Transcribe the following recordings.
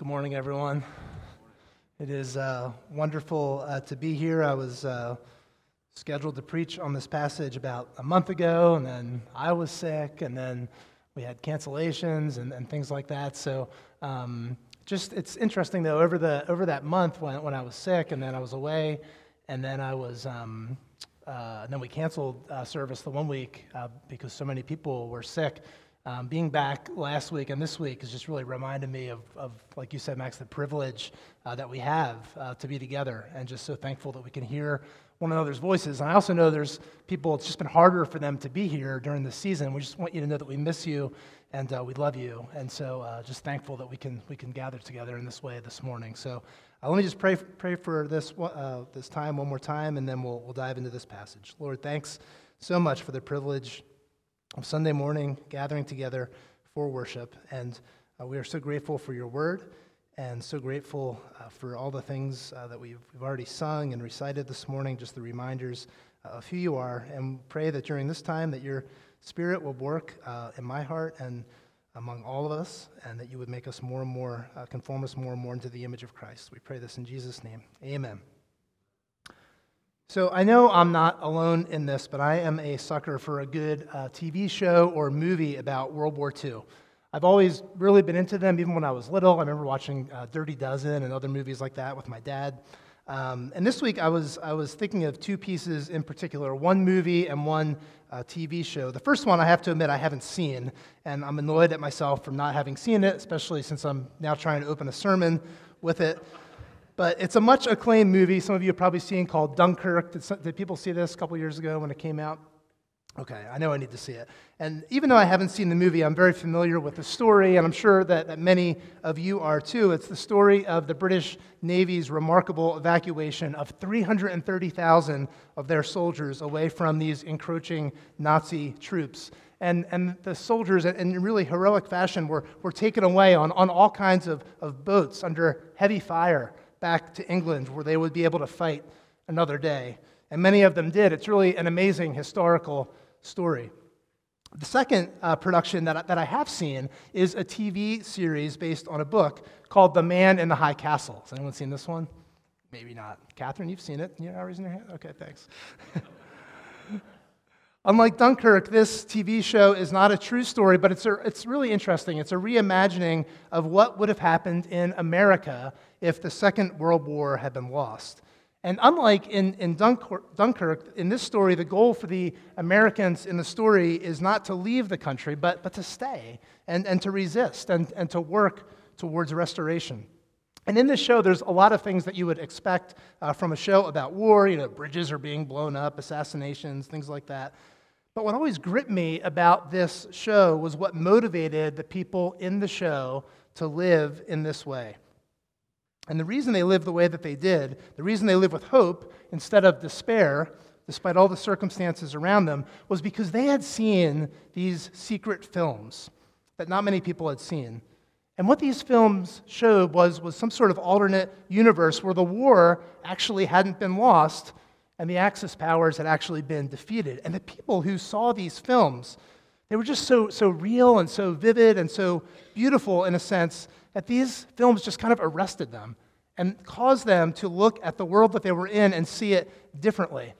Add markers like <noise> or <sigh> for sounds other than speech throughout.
Good morning, everyone. It is uh, wonderful uh, to be here. I was uh, scheduled to preach on this passage about a month ago, and then I was sick, and then we had cancellations and, and things like that. So, um, just it's interesting though. Over the over that month when, when I was sick, and then I was away, and then I was. Um, uh, and then we canceled uh, service the one week uh, because so many people were sick. Um, being back last week and this week has just really reminded me of, of like you said, Max, the privilege uh, that we have uh, to be together, and just so thankful that we can hear one another's voices. And I also know there's people, it's just been harder for them to be here during the season. We just want you to know that we miss you and uh, we love you. And so uh, just thankful that we can, we can gather together in this way this morning. So uh, let me just pray, pray for this, uh, this time one more time, and then we'll, we'll dive into this passage. Lord, thanks so much for the privilege Sunday morning gathering together for worship. And uh, we are so grateful for your word and so grateful uh, for all the things uh, that we've, we've already sung and recited this morning, just the reminders uh, of who you are. And pray that during this time that your spirit will work uh, in my heart and among all of us, and that you would make us more and more, uh, conform us more and more into the image of Christ. We pray this in Jesus' name. Amen. So I know I'm not alone in this, but I am a sucker for a good uh, TV show or movie about World War II. I've always really been into them, even when I was little. I remember watching uh, Dirty Dozen and other movies like that with my dad. Um, and this week I was, I was thinking of two pieces in particular one movie and one uh, TV show. The first one, I have to admit, I haven't seen, and I'm annoyed at myself for not having seen it, especially since I'm now trying to open a sermon with it. But it's a much acclaimed movie. Some of you have probably seen called Dunkirk. Did, some, did people see this a couple years ago when it came out? Okay, I know I need to see it. And even though I haven't seen the movie, I'm very familiar with the story, and I'm sure that, that many of you are too. It's the story of the British Navy's remarkable evacuation of 330,000 of their soldiers away from these encroaching Nazi troops. And, and the soldiers, in really heroic fashion, were, were taken away on, on all kinds of, of boats under heavy fire back to England where they would be able to fight another day. And many of them did. It's really an amazing historical story. The second uh, production that, that I have seen is a TV series based on a book called The Man in the High Castle. Has anyone seen this one? Maybe not. Catherine, you've seen it. You're not raising your hand? Okay, thanks. <laughs> Unlike Dunkirk, this TV show is not a true story, but it's, a, it's really interesting. It's a reimagining of what would have happened in America if the Second World War had been lost. And unlike in, in Dunkirk, in this story, the goal for the Americans in the story is not to leave the country, but, but to stay and, and to resist and, and to work towards restoration. And in this show, there's a lot of things that you would expect uh, from a show about war. You know, bridges are being blown up, assassinations, things like that. But what always gripped me about this show was what motivated the people in the show to live in this way. And the reason they lived the way that they did, the reason they lived with hope instead of despair, despite all the circumstances around them, was because they had seen these secret films that not many people had seen. And what these films showed was, was some sort of alternate universe where the war actually hadn't been lost and the Axis powers had actually been defeated. And the people who saw these films, they were just so, so real and so vivid and so beautiful in a sense that these films just kind of arrested them and caused them to look at the world that they were in and see it differently.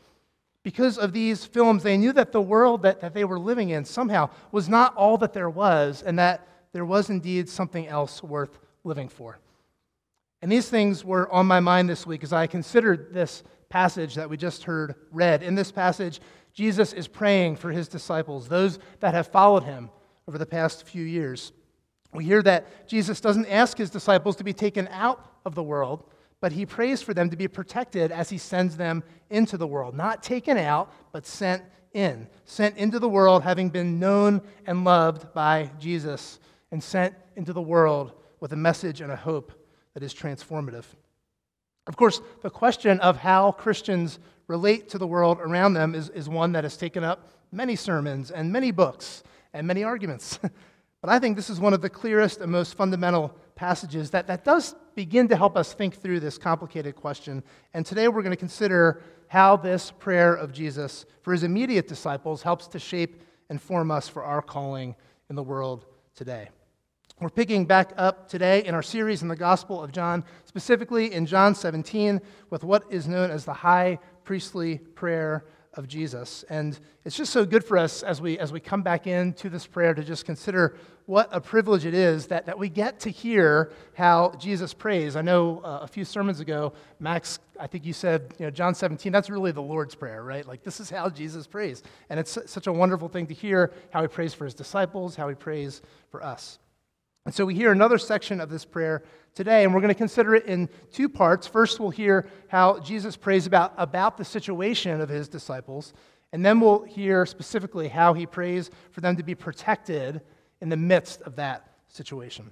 Because of these films, they knew that the world that, that they were living in somehow was not all that there was, and that there was indeed something else worth living for. And these things were on my mind this week as I considered this passage that we just heard read. In this passage, Jesus is praying for his disciples, those that have followed him over the past few years. We hear that Jesus doesn't ask his disciples to be taken out of the world, but he prays for them to be protected as he sends them into the world. Not taken out, but sent in. Sent into the world, having been known and loved by Jesus, and sent into the world with a message and a hope that is transformative. Of course, the question of how Christians relate to the world around them is, is one that has taken up many sermons and many books and many arguments. <laughs> but I think this is one of the clearest and most fundamental passages that, that does begin to help us think through this complicated question. And today we're going to consider how this prayer of Jesus for his immediate disciples helps to shape and form us for our calling in the world today. We're picking back up today in our series in the Gospel of John, specifically in John 17, with what is known as the high priestly prayer of Jesus. And it's just so good for us as we, as we come back into this prayer to just consider what a privilege it is that, that we get to hear how Jesus prays. I know uh, a few sermons ago, Max, I think you said, you know, John 17, that's really the Lord's Prayer, right? Like, this is how Jesus prays. And it's such a wonderful thing to hear how he prays for his disciples, how he prays for us. And so we hear another section of this prayer today, and we're going to consider it in two parts. First, we'll hear how Jesus prays about, about the situation of his disciples, and then we'll hear specifically how he prays for them to be protected in the midst of that situation.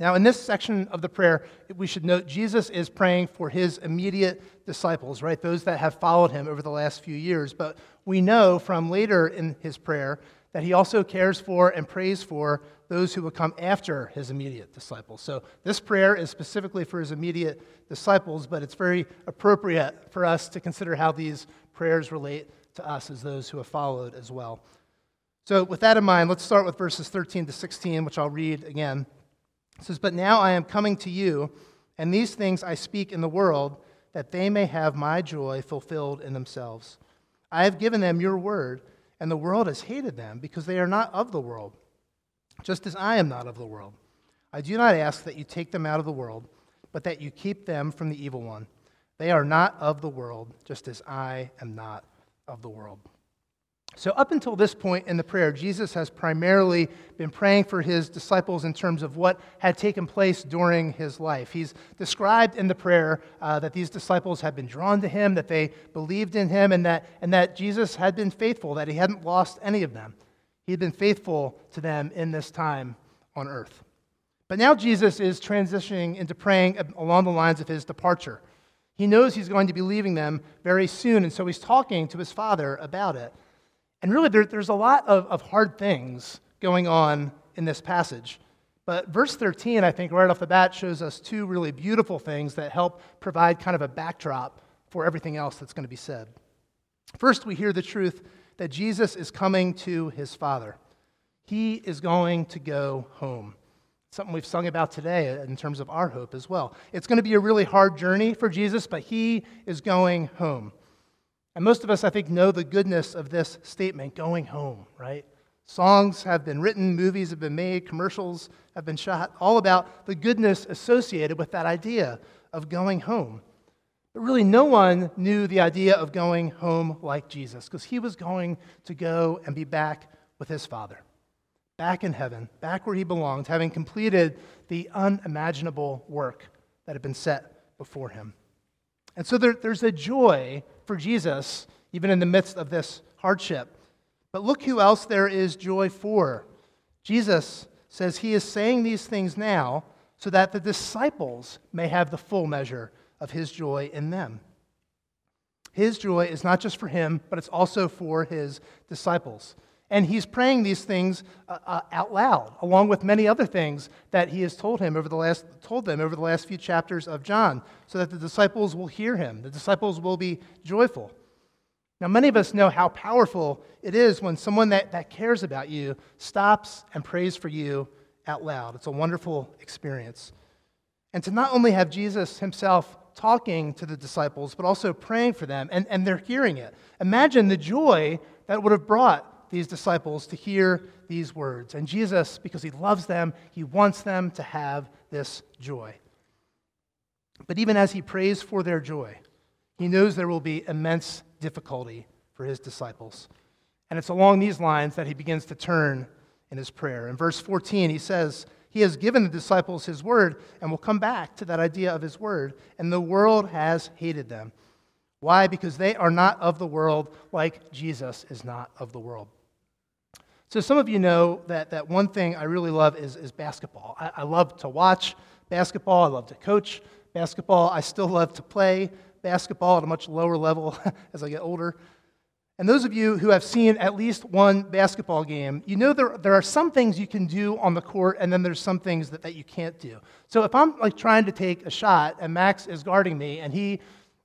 Now, in this section of the prayer, we should note Jesus is praying for his immediate disciples, right? Those that have followed him over the last few years. But we know from later in his prayer that he also cares for and prays for those who will come after his immediate disciples. So this prayer is specifically for his immediate disciples, but it's very appropriate for us to consider how these prayers relate to us as those who have followed as well. So, with that in mind, let's start with verses 13 to 16, which I'll read again. It says, But now I am coming to you, and these things I speak in the world, that they may have my joy fulfilled in themselves. I have given them your word, and the world has hated them because they are not of the world just as I am not of the world. I do not ask that you take them out of the world, but that you keep them from the evil one. They are not of the world, just as I am not of the world. So, up until this point in the prayer, Jesus has primarily been praying for his disciples in terms of what had taken place during his life. He's described in the prayer uh, that these disciples had been drawn to him, that they believed in him, and that, and that Jesus had been faithful, that he hadn't lost any of them. He had been faithful to them in this time on earth. But now Jesus is transitioning into praying along the lines of his departure. He knows he's going to be leaving them very soon, and so he's talking to his father about it. And really, there, there's a lot of, of hard things going on in this passage. But verse 13, I think, right off the bat, shows us two really beautiful things that help provide kind of a backdrop for everything else that's going to be said. First, we hear the truth that Jesus is coming to his Father. He is going to go home. Something we've sung about today in terms of our hope as well. It's going to be a really hard journey for Jesus, but he is going home. And most of us, I think, know the goodness of this statement going home, right? Songs have been written, movies have been made, commercials have been shot, all about the goodness associated with that idea of going home. But really, no one knew the idea of going home like Jesus because he was going to go and be back with his Father, back in heaven, back where he belonged, having completed the unimaginable work that had been set before him. And so there, there's a joy for Jesus, even in the midst of this hardship. But look who else there is joy for. Jesus says he is saying these things now so that the disciples may have the full measure of his joy in them. His joy is not just for him, but it's also for his disciples. And he's praying these things uh, uh, out loud, along with many other things that he has told him over the last told them over the last few chapters of John, so that the disciples will hear him. The disciples will be joyful. Now, many of us know how powerful it is when someone that, that cares about you stops and prays for you out loud. It's a wonderful experience. And to not only have Jesus himself talking to the disciples, but also praying for them, and, and they're hearing it. Imagine the joy that would have brought these disciples to hear these words. And Jesus, because he loves them, he wants them to have this joy. But even as he prays for their joy, he knows there will be immense difficulty for his disciples. And it's along these lines that he begins to turn in his prayer. In verse 14, he says, he has given the disciples His word, and we'll come back to that idea of His word. And the world has hated them. Why? Because they are not of the world like Jesus is not of the world. So, some of you know that, that one thing I really love is, is basketball. I, I love to watch basketball, I love to coach basketball. I still love to play basketball at a much lower level <laughs> as I get older. And those of you who have seen at least one basketball game, you know there, there are some things you can do on the court, and then there's some things that, that you can't do. So if I'm like trying to take a shot and Max is guarding me, and he,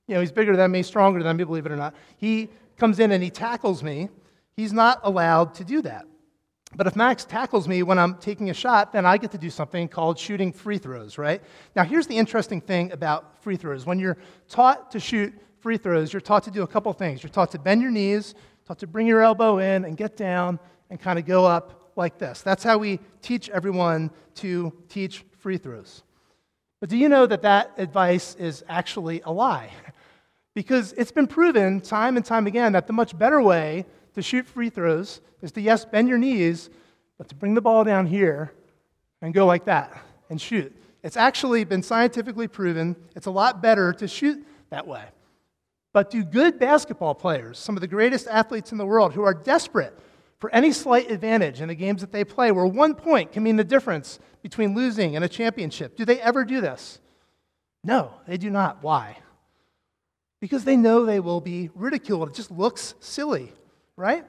you know, he's bigger than me, stronger than me, believe it or not, he comes in and he tackles me, he's not allowed to do that. But if Max tackles me when I'm taking a shot, then I get to do something called shooting free throws, right? Now, here's the interesting thing about free throws. When you're taught to shoot free throws, you're taught to do a couple things. You're taught to bend your knees, taught to bring your elbow in and get down and kind of go up like this. That's how we teach everyone to teach free throws. But do you know that that advice is actually a lie? <laughs> Because it's been proven time and time again that the much better way to shoot free throws is to, yes, bend your knees, but to bring the ball down here and go like that and shoot. It's actually been scientifically proven it's a lot better to shoot that way. But do good basketball players, some of the greatest athletes in the world who are desperate for any slight advantage in the games that they play, where one point can mean the difference between losing and a championship, do they ever do this? No, they do not. Why? Because they know they will be ridiculed. It just looks silly right?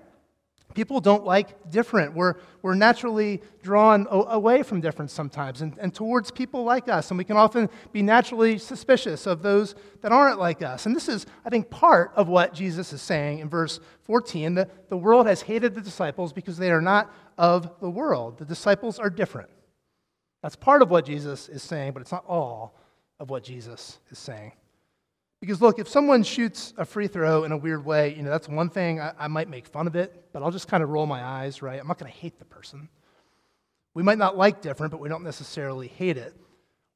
People don't like different. We're, we're naturally drawn o- away from difference sometimes and, and towards people like us. And we can often be naturally suspicious of those that aren't like us. And this is, I think, part of what Jesus is saying in verse 14 that the world has hated the disciples because they are not of the world. The disciples are different. That's part of what Jesus is saying, but it's not all of what Jesus is saying. Because look, if someone shoots a free throw in a weird way, you know, that's one thing. I, I might make fun of it, but I'll just kind of roll my eyes, right? I'm not going to hate the person. We might not like different, but we don't necessarily hate it.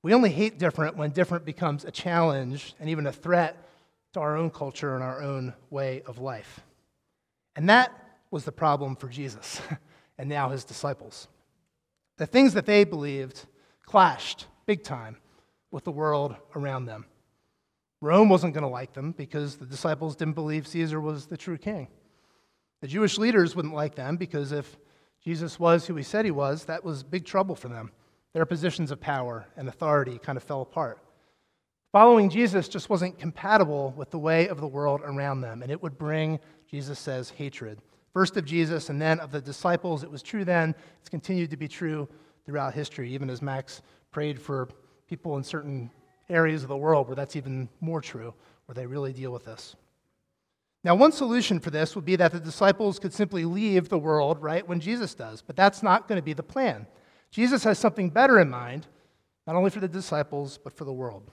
We only hate different when different becomes a challenge and even a threat to our own culture and our own way of life. And that was the problem for Jesus <laughs> and now his disciples. The things that they believed clashed big time with the world around them. Rome wasn't going to like them because the disciples didn't believe Caesar was the true king. The Jewish leaders wouldn't like them because if Jesus was who he said he was, that was big trouble for them. Their positions of power and authority kind of fell apart. Following Jesus just wasn't compatible with the way of the world around them, and it would bring, Jesus says, hatred. First of Jesus and then of the disciples. It was true then, it's continued to be true throughout history, even as Max prayed for people in certain areas of the world where that's even more true, where they really deal with this. Now, one solution for this would be that the disciples could simply leave the world, right, when Jesus does, but that's not going to be the plan. Jesus has something better in mind, not only for the disciples, but for the world.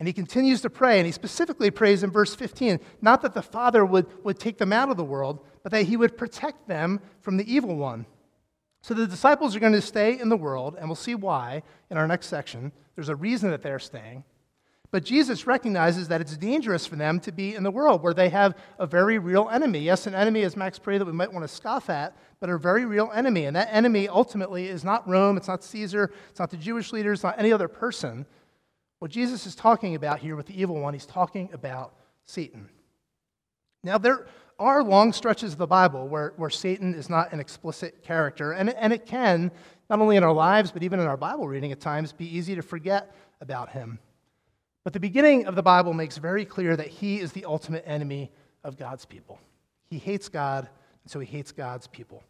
And he continues to pray, and he specifically prays in verse 15 not that the Father would, would take them out of the world, but that he would protect them from the evil one. So the disciples are going to stay in the world, and we'll see why in our next section. There's a reason that they're staying. But Jesus recognizes that it's dangerous for them to be in the world where they have a very real enemy. Yes, an enemy, as Max prayed, that we might want to scoff at, but a very real enemy. And that enemy ultimately is not Rome, it's not Caesar, it's not the Jewish leaders, not any other person. What Jesus is talking about here with the evil one, he's talking about Satan. Now, there are long stretches of the Bible where, where Satan is not an explicit character, and, and it can, not only in our lives, but even in our Bible reading at times, be easy to forget about him. But the beginning of the Bible makes very clear that he is the ultimate enemy of God's people. He hates God, and so he hates God's people.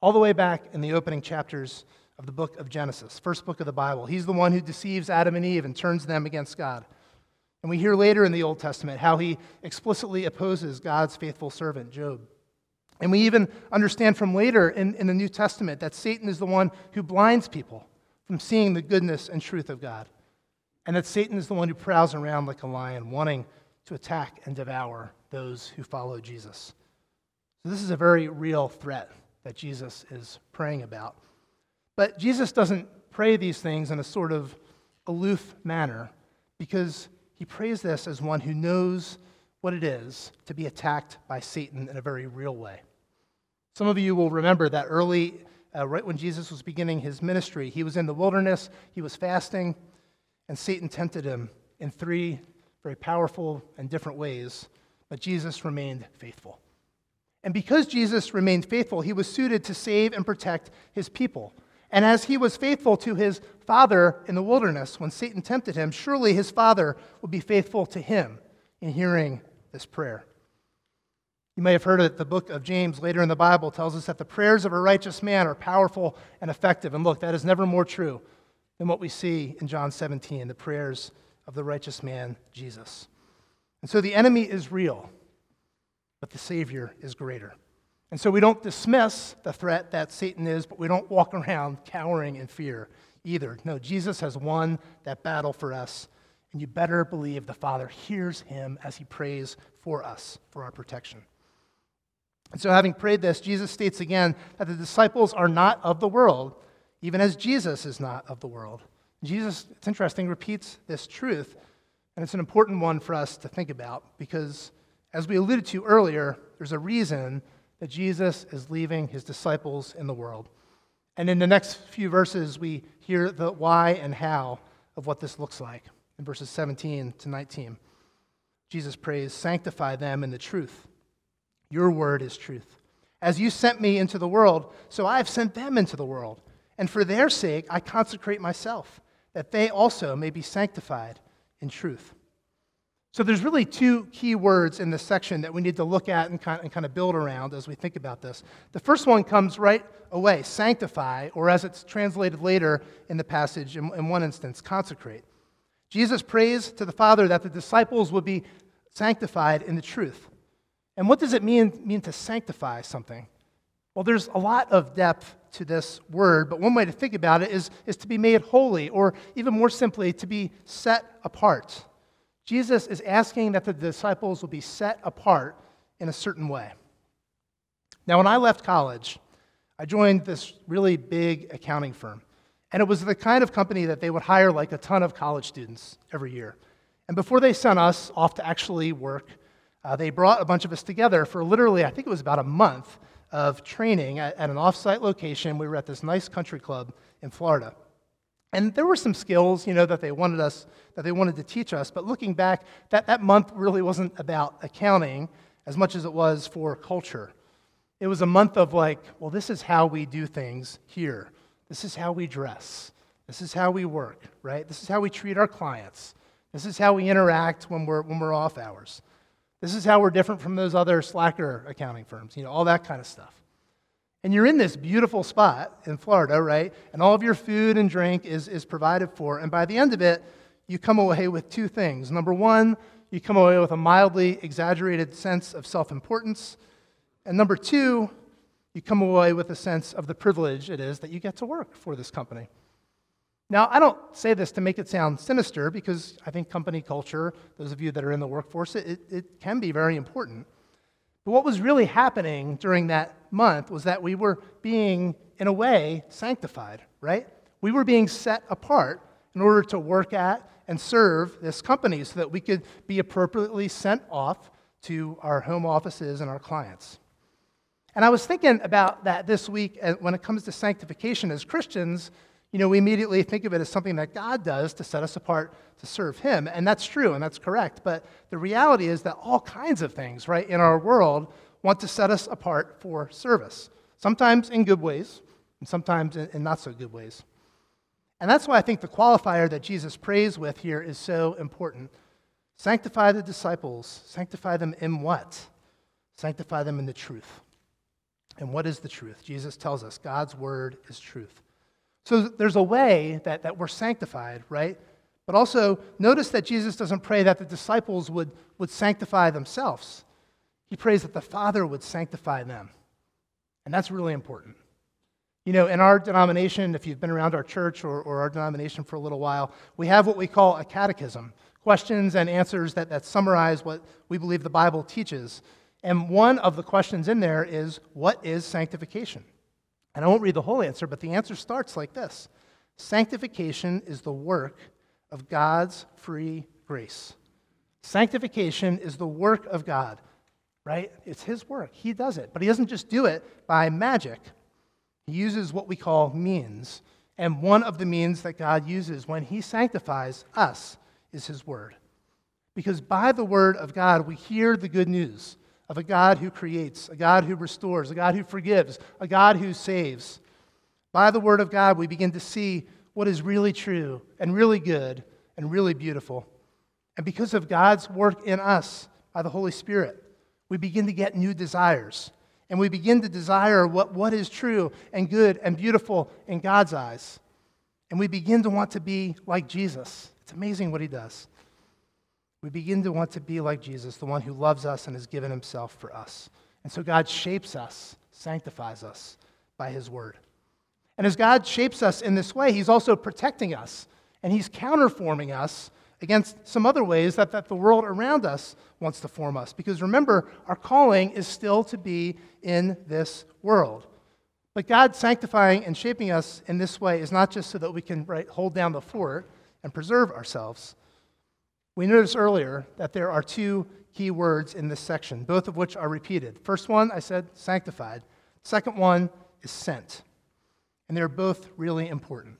All the way back in the opening chapters of the book of Genesis, first book of the Bible, he's the one who deceives Adam and Eve and turns them against God. And we hear later in the Old Testament how he explicitly opposes God's faithful servant, Job. And we even understand from later in, in the New Testament that Satan is the one who blinds people from seeing the goodness and truth of God. And that Satan is the one who prowls around like a lion, wanting to attack and devour those who follow Jesus. So, this is a very real threat that Jesus is praying about. But Jesus doesn't pray these things in a sort of aloof manner because he prays this as one who knows what it is to be attacked by Satan in a very real way. Some of you will remember that early, uh, right when Jesus was beginning his ministry, he was in the wilderness, he was fasting, and Satan tempted him in three very powerful and different ways, but Jesus remained faithful. And because Jesus remained faithful, he was suited to save and protect his people. And as he was faithful to his father in the wilderness when Satan tempted him, surely his father would be faithful to him in hearing this prayer. You may have heard that the book of James later in the Bible tells us that the prayers of a righteous man are powerful and effective. And look, that is never more true than what we see in John 17, the prayers of the righteous man, Jesus. And so the enemy is real, but the Savior is greater. And so we don't dismiss the threat that Satan is, but we don't walk around <laughs> cowering in fear either. No, Jesus has won that battle for us, and you better believe the Father hears him as he prays for us, for our protection. And so, having prayed this, Jesus states again that the disciples are not of the world, even as Jesus is not of the world. Jesus, it's interesting, repeats this truth, and it's an important one for us to think about because, as we alluded to earlier, there's a reason that Jesus is leaving his disciples in the world. And in the next few verses, we hear the why and how of what this looks like in verses 17 to 19. Jesus prays, Sanctify them in the truth. Your word is truth. As you sent me into the world, so I have sent them into the world. And for their sake, I consecrate myself, that they also may be sanctified in truth. So there's really two key words in this section that we need to look at and kind, of, build around as we think about this. The first one comes right away sanctify, or as it's translated later in the passage, in, in one instance, consecrate. Jesus prays to the Father that the disciples would be sanctified in the truth. And what does it mean, mean to sanctify something? Well, there's a lot of depth to this word, but one way to think about it is, is to be made holy, or even more simply, to be set apart. Jesus is asking that the disciples will be set apart in a certain way. Now, when I left college, I joined this really big accounting firm. And it was the kind of company that they would hire like a ton of college students every year. And before they sent us off to actually work, uh, they brought a bunch of us together for literally, I think it was about a month of training at, at an offsite location. We were at this nice country club in Florida. And there were some skills, you know, that they wanted us, that they wanted to teach us. But looking back, that, that month really wasn't about accounting as much as it was for culture. It was a month of like, well, this is how we do things here. This is how we dress. This is how we work, right? This is how we treat our clients. This is how we interact when we're, when we're off hours. This is how we're different from those other slacker accounting firms, you know, all that kind of stuff. And you're in this beautiful spot in Florida, right? And all of your food and drink is, is provided for. And by the end of it, you come away with two things. Number one, you come away with a mildly exaggerated sense of self importance. And number two, you come away with a sense of the privilege it is that you get to work for this company. Now, I don't say this to make it sound sinister because I think company culture, those of you that are in the workforce, it, it can be very important. But what was really happening during that month was that we were being, in a way, sanctified, right? We were being set apart in order to work at and serve this company so that we could be appropriately sent off to our home offices and our clients. And I was thinking about that this week eh, when it comes to sanctification as Christians. You know, we immediately think of it as something that God does to set us apart to serve Him. And that's true and that's correct. But the reality is that all kinds of things, right, in our world want to set us apart for service, sometimes in good ways and sometimes in, not so good ways. And that's why I think the qualifier that Jesus prays with here is so important. Sanctify the disciples. Sanctify them in what? Sanctify them in the truth. And what is the truth? Jesus tells us God's word is truth. So there's a way that, that we're sanctified, right? But also, notice that Jesus doesn't pray that the disciples would, would sanctify themselves. He prays that the Father would sanctify them. And that's really important. You know, in our denomination, if you've been around our church or, or our denomination for a little while, we have what we call a catechism questions and answers that, that summarize what we believe the Bible teaches. And one of the questions in there is what is sanctification? And I won't read the whole answer, but the answer starts like this Sanctification is the work of God's free grace. Sanctification is the work of God, right? It's His work. He does it. But He doesn't just do it by magic, He uses what we call means. And one of the means that God uses when He sanctifies us is His Word. Because by the Word of God, we hear the good news of a God who creates, a God who restores, a God who forgives, a God who saves. By the Word of God, we begin to see what is really true and really good and really beautiful. And because of God's work in us by the Holy Spirit, we begin to get new desires. And we begin to desire what, what is true and good and beautiful in God's eyes. And we begin to want to be like Jesus. It's amazing what he does we begin to want to be like Jesus, the one who loves us and has given himself for us. And so God shapes us sanctifies us by his word. And as God shapes us in this way, he's also protecting us and he's counterforming us against some other ways that, that the world around us wants to form us. Because remember, our calling is still to be in this world. But God sanctifying and shaping us in this way is not just so that we can right, hold down the fort and preserve ourselves. We noticed earlier that there are two key words in this section, both of which are repeated. First one, I said sanctified. Second one is sent. And they're both really important.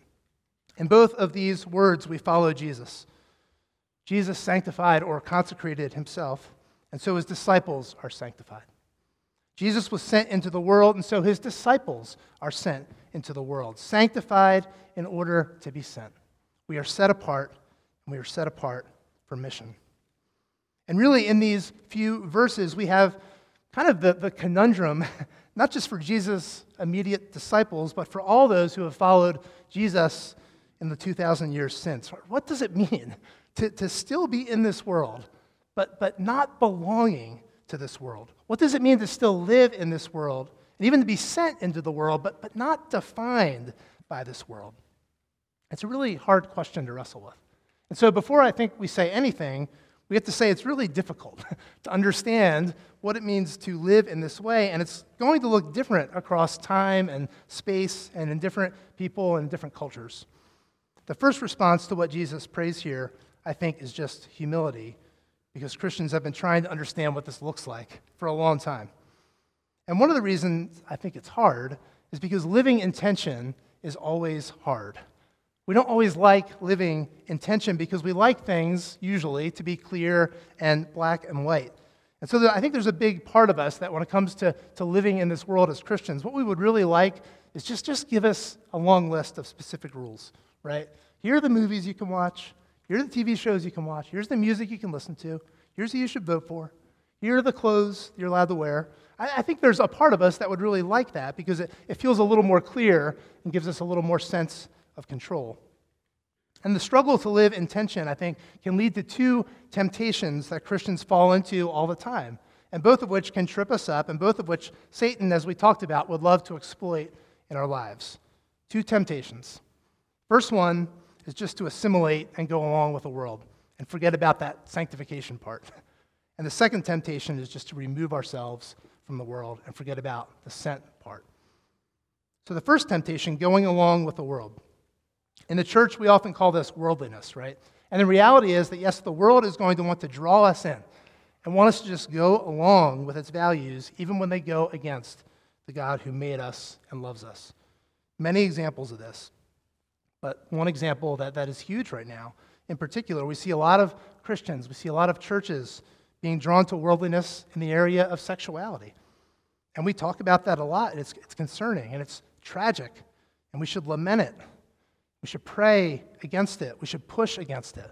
In both of these words, we follow Jesus. Jesus sanctified or consecrated himself, and so his disciples are sanctified. Jesus was sent into the world, and so his disciples are sent into the world, sanctified in order to be sent. We are set apart, and we are set apart for mission. And really, in these few verses, we have kind of the, the conundrum, <laughs> not just for Jesus' immediate disciples, but for all those who have followed Jesus in the 2,000 years since. What does it mean <laughs> to, to still be in this world, but, but not belonging to this world? What does it mean to still live in this world and even to be sent into the world, but, but not defined by this world? It's a really hard question to wrestle with. And so, before I think we say anything, we have to say it's really difficult <laughs> to understand what it means to live in this way, and it's going to look different across time and space and in different people and different cultures. The first response to what Jesus prays here I think, is just humility, because Christians have been trying to understand what this looks like for a long time. And one of the reasons I think it's hard is because living in tension is always hard. We don't always like living in tension because we like things, usually, to be clear and black and white. And so I think there's a big part of us that when it comes to, to living in this world as Christians, what we would really like is just, just give us a long list of specific rules, right? Here are the movies you can watch. Here are the TV shows you can watch. Here's the music you can listen to. Here's who you should vote for. Here are the clothes you're allowed to wear. I, I think there's a part of us that would really like that because it, it feels a little more clear and gives us a little more sense of control. And the struggle to live in tension, I think, can lead to two temptations that Christians fall into all the time, and both of which can trip us up, and both of which Satan, as we talked about, would love to exploit in our lives. Two temptations. First one is just to assimilate and go along with the world and forget about that sanctification part. <laughs> And the second temptation is just to remove ourselves from the world and forget about the sent part. So, the first temptation, going along with the world. In the church, we often call this worldliness, right? And the reality is that, yes, the world is going to want to draw us in and want us to just go along with its values, even when they go against the God who made us and loves us. Many examples of this. But one example that, that is huge right now, in particular, we see a lot of Christians, we see a lot of churches being drawn to worldliness in the area of sexuality. And we talk about that a lot, and it's, it's concerning and it's tragic, and we should lament it. We should pray against it. We should push against it,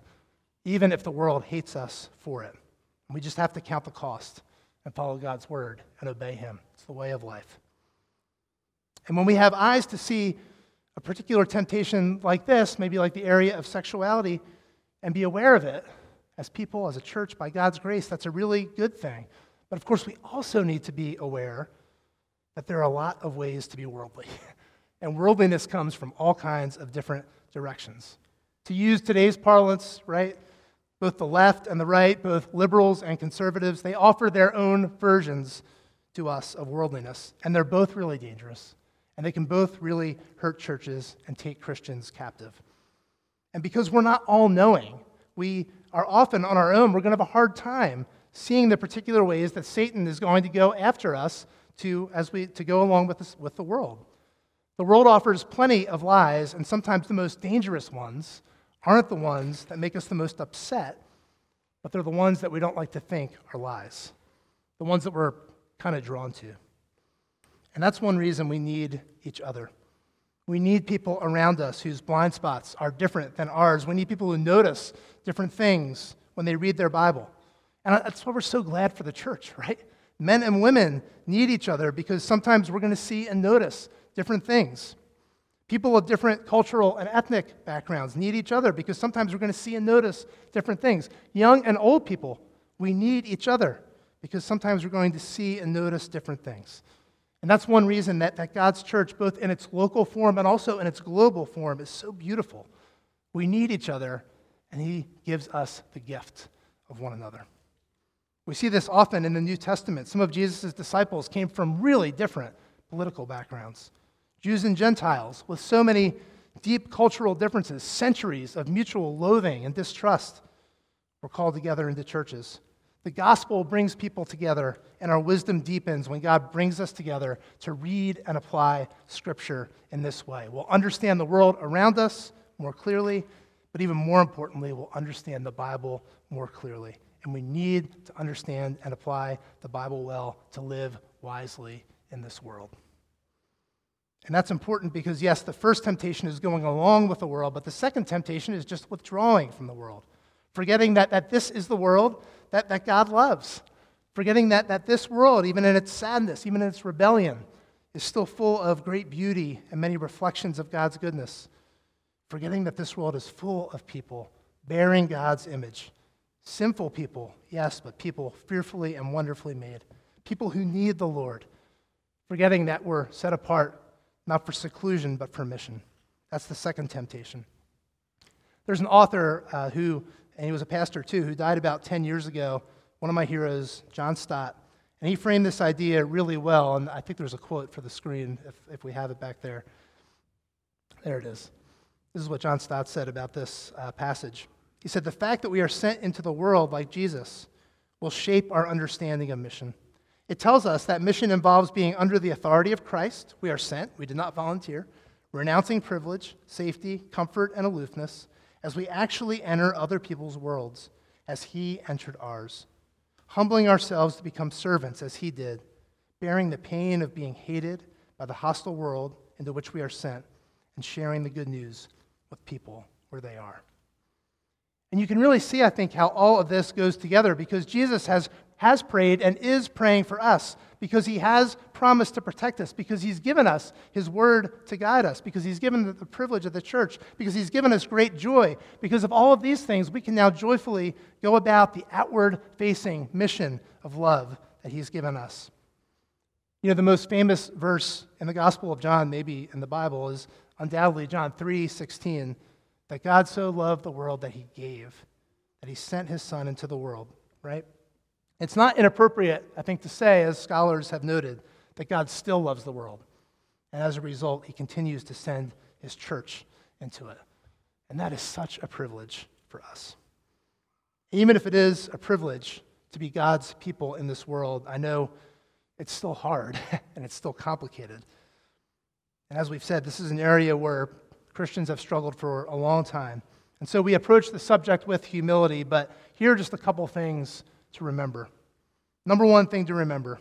even if the world hates us for it. We just have to count the cost and follow God's word and obey Him. It's the way of life. And when we have eyes to see a particular temptation like this, maybe like the area of sexuality, and be aware of it as people, as a church, by God's grace, that's a really good thing. But of course, we also need to be aware that there are a lot of ways to be worldly. <laughs> And worldliness comes from all kinds of different directions. To use today's parlance, right? Both the left and the right, both liberals and conservatives, they offer their own versions to us of worldliness. And they're both really dangerous and they can both really hurt churches and take Christians captive. And because we're not all knowing, we are often on our own, we're going to have a hard time seeing the particular ways that Satan is going to go after us to, as we, to go along with, this, with the world. The world offers plenty of lies, and sometimes the most dangerous ones aren't the ones that make us the most upset, but they're the ones that we don't like to think are lies, the ones that we're kind of drawn to. And that's one reason we need each other. We need people around us whose blind spots are different than ours. We need people who notice different things when they read their Bible. And that's why we're so glad for the church, <laughs> right? Men and women need each other because sometimes we're going to see and notice different things. People of different cultural and ethnic backgrounds need each other because sometimes we're going to see and notice different things. Young and old people, we need each other because sometimes we're going to see and notice different things. And that's one reason that, that God's church, both in its local form and also in its global form, is so beautiful. We need each other, and He gives us the gift of one another. We see this often in the New Testament. Some of Jesus' disciples came from really different political backgrounds Jews and Gentiles, with so many deep cultural differences, centuries of mutual loathing and distrust, were called together into churches. The gospel brings people together, and our wisdom deepens when God brings us together to read and apply Scripture in this way. We'll understand the world around us more clearly, but even more importantly, we'll understand the Bible more clearly. And we need to understand and apply the Bible well to live wisely in this world. And that's important because, yes, the first temptation is going along with the world, but the second temptation is just withdrawing from the world, forgetting that, that this is the world that, that God loves. Forgetting that, that this world, even in its sadness, even in its rebellion, is still full of great beauty and many reflections of God's goodness. Forgetting that this world is full of people bearing God's image. Sinful people, yes, but people fearfully and wonderfully made. People who need the Lord. Forgetting that we're set apart, not for seclusion, but for mission. That's the second temptation. There's an author uh, who and he was a pastor too, who died about 10 years ago. One of my heroes, John Stott. And he framed this idea really well. And I think there's a quote for the screen if, if we have it back there. There it is. This is what John Stott said about this uh, passage. He said, The fact that we are sent into the world like Jesus will shape our understanding of mission. It tells us that mission involves being under the authority of Christ. We are sent, we did not volunteer, renouncing privilege, safety, comfort, and aloofness, as we actually enter other people's worlds as he entered ours, humbling ourselves to become servants as he did, bearing the pain of being hated by the hostile world into which we are sent, and sharing the good news with people where they are. And you can really see, I think, how all of this goes together because Jesus has has prayed and is praying for us because he has promised to protect us, because he's given us his word to guide us, because he's given the privilege of the church, because he's given us great joy. Because of all of these things, we can now joyfully go about the outward facing mission of love that he's given us. You know, the most famous verse in the Gospel of John, maybe in the Bible, is undoubtedly John 3 16, that God so loved the world that he gave, that he sent his son into the world, right? It's not inappropriate, I think, to say, as scholars have noted, that God still loves the world. And as a result, he continues to send his church into it. And that is such a privilege for us. Even if it is a privilege to be God's people in this world, I know it's still hard <laughs> and it's still complicated. And as we've said, this is an area where Christians have struggled for a long time. And so we approach the subject with humility, but here are just a couple things to remember. Number one thing to remember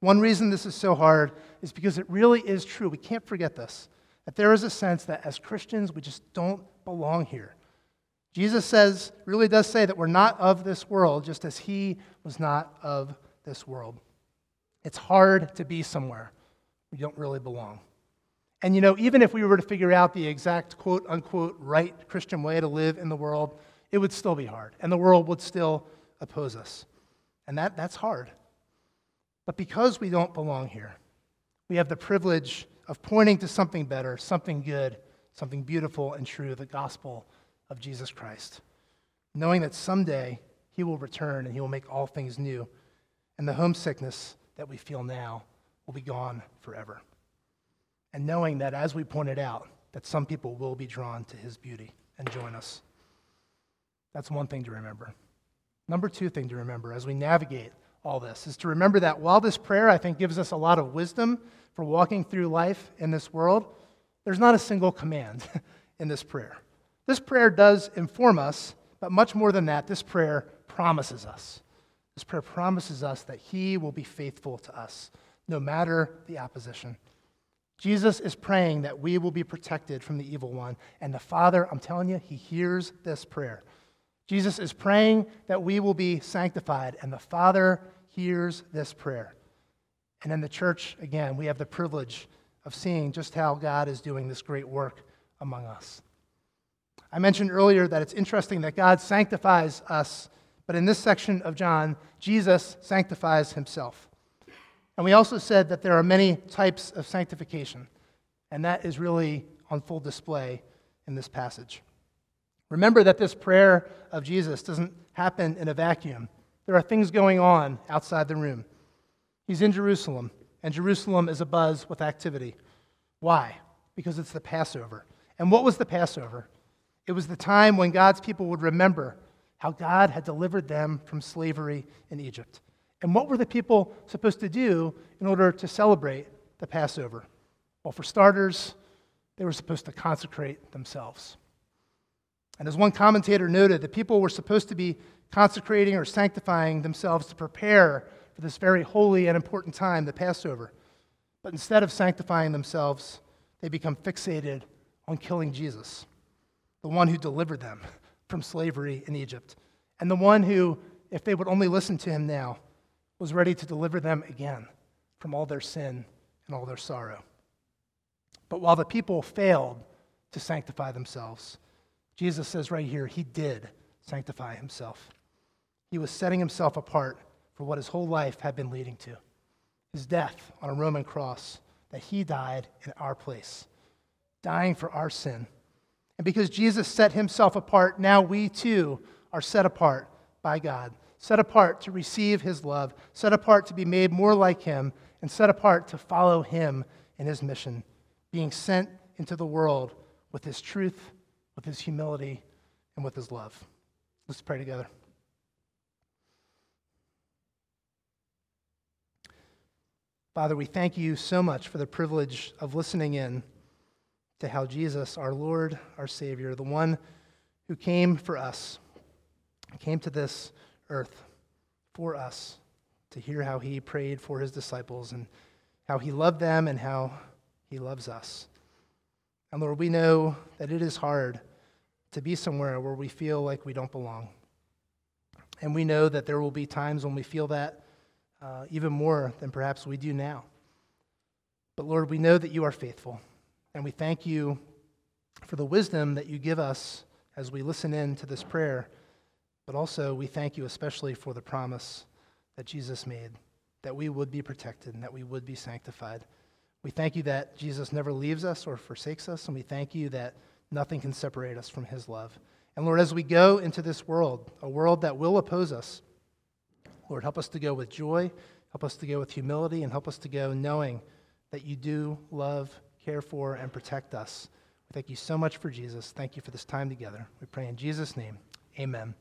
one reason this is so hard is because it really is true. We can't forget this that there is a sense that as Christians, we just don't belong here. Jesus says, really does say that we're not of this world, just as he was not of this world. It's hard to be somewhere we don't really belong. And you know, even if we were to figure out the exact quote unquote right Christian way to live in the world, it would still be hard, and the world would still oppose us. And that, that's hard. But because we don't belong here, we have the privilege of pointing to something better, something good, something beautiful and true, the gospel of Jesus Christ. Knowing that someday he will return and he will make all things new, and the homesickness that we feel now will be gone forever. And knowing that, as we pointed out, that some people will be drawn to his beauty and join us. That's one thing to remember. Number two thing to remember as we navigate all this is to remember that while this prayer, I think, gives us a lot of wisdom for walking through life in this world, there's not a single command <laughs> in this prayer. This prayer does inform us, but much more than that, this prayer promises us. This prayer promises us that He will be faithful to us, no matter the opposition. Jesus is praying that we will be protected from the evil one. And the Father, I'm telling you, He hears this prayer. Jesus is praying that we will be sanctified, and the Father hears this prayer. And in the church, again, we have the privilege of seeing just how God is doing this great work among us. I mentioned earlier that it's interesting that God sanctifies us, but in this section of John, Jesus sanctifies himself. And we also said that there are many types of sanctification, and that is really on full display in this passage. Remember that this prayer of Jesus doesn't happen in a vacuum. There are things going on outside the room. He's in Jerusalem, and Jerusalem is abuzz with activity. Why? Because it's the Passover. And what was the Passover? It was the time when God's people would remember how God had delivered them from slavery in Egypt. And what were the people supposed to do in order to celebrate the Passover? Well, for starters, they were supposed to consecrate themselves. And as one commentator noted, the people were supposed to be consecrating or sanctifying themselves to prepare for this very holy and important time, the Passover. But instead of sanctifying themselves, they become fixated on killing Jesus, the one who delivered them from slavery in Egypt, and the one who, if they would only listen to him now, was ready to deliver them again from all their sin and all their sorrow. But while the people failed to sanctify themselves, Jesus says right here, he did sanctify himself. He was setting himself apart for what his whole life had been leading to his death on a Roman cross, that he died in our place, dying for our sin. And because Jesus set himself apart, now we too are set apart by God, set apart to receive his love, set apart to be made more like him, and set apart to follow him in his mission being sent into the world with his truth, with his humility, and with his love. Let's pray together. Father, we thank you so much for the privilege of listening in to how Jesus, our Lord, our Savior, the one who came for us, came to this earth for us to hear how he prayed for his disciples and how he loved them and how he loves us. And Lord, we know that it is hard to be somewhere where we feel like we don't belong. And we know that there will be times when we feel that uh, even more than perhaps we do now. But Lord, we know that you are faithful. And we thank you for the wisdom that you give us as we listen in to this prayer. But also, we thank you especially for the promise that Jesus made that we would be protected and that we would be sanctified. We thank you that Jesus never leaves us or forsakes us, and we thank you that nothing can separate us from his love. And Lord, as we go into this world, a world that will oppose us, Lord, help us to go with joy, help us to go with humility, and help us to go knowing that you do love, care for, and protect us. We thank you so much for Jesus. Thank you for this time together. We pray in Jesus' name. Amen.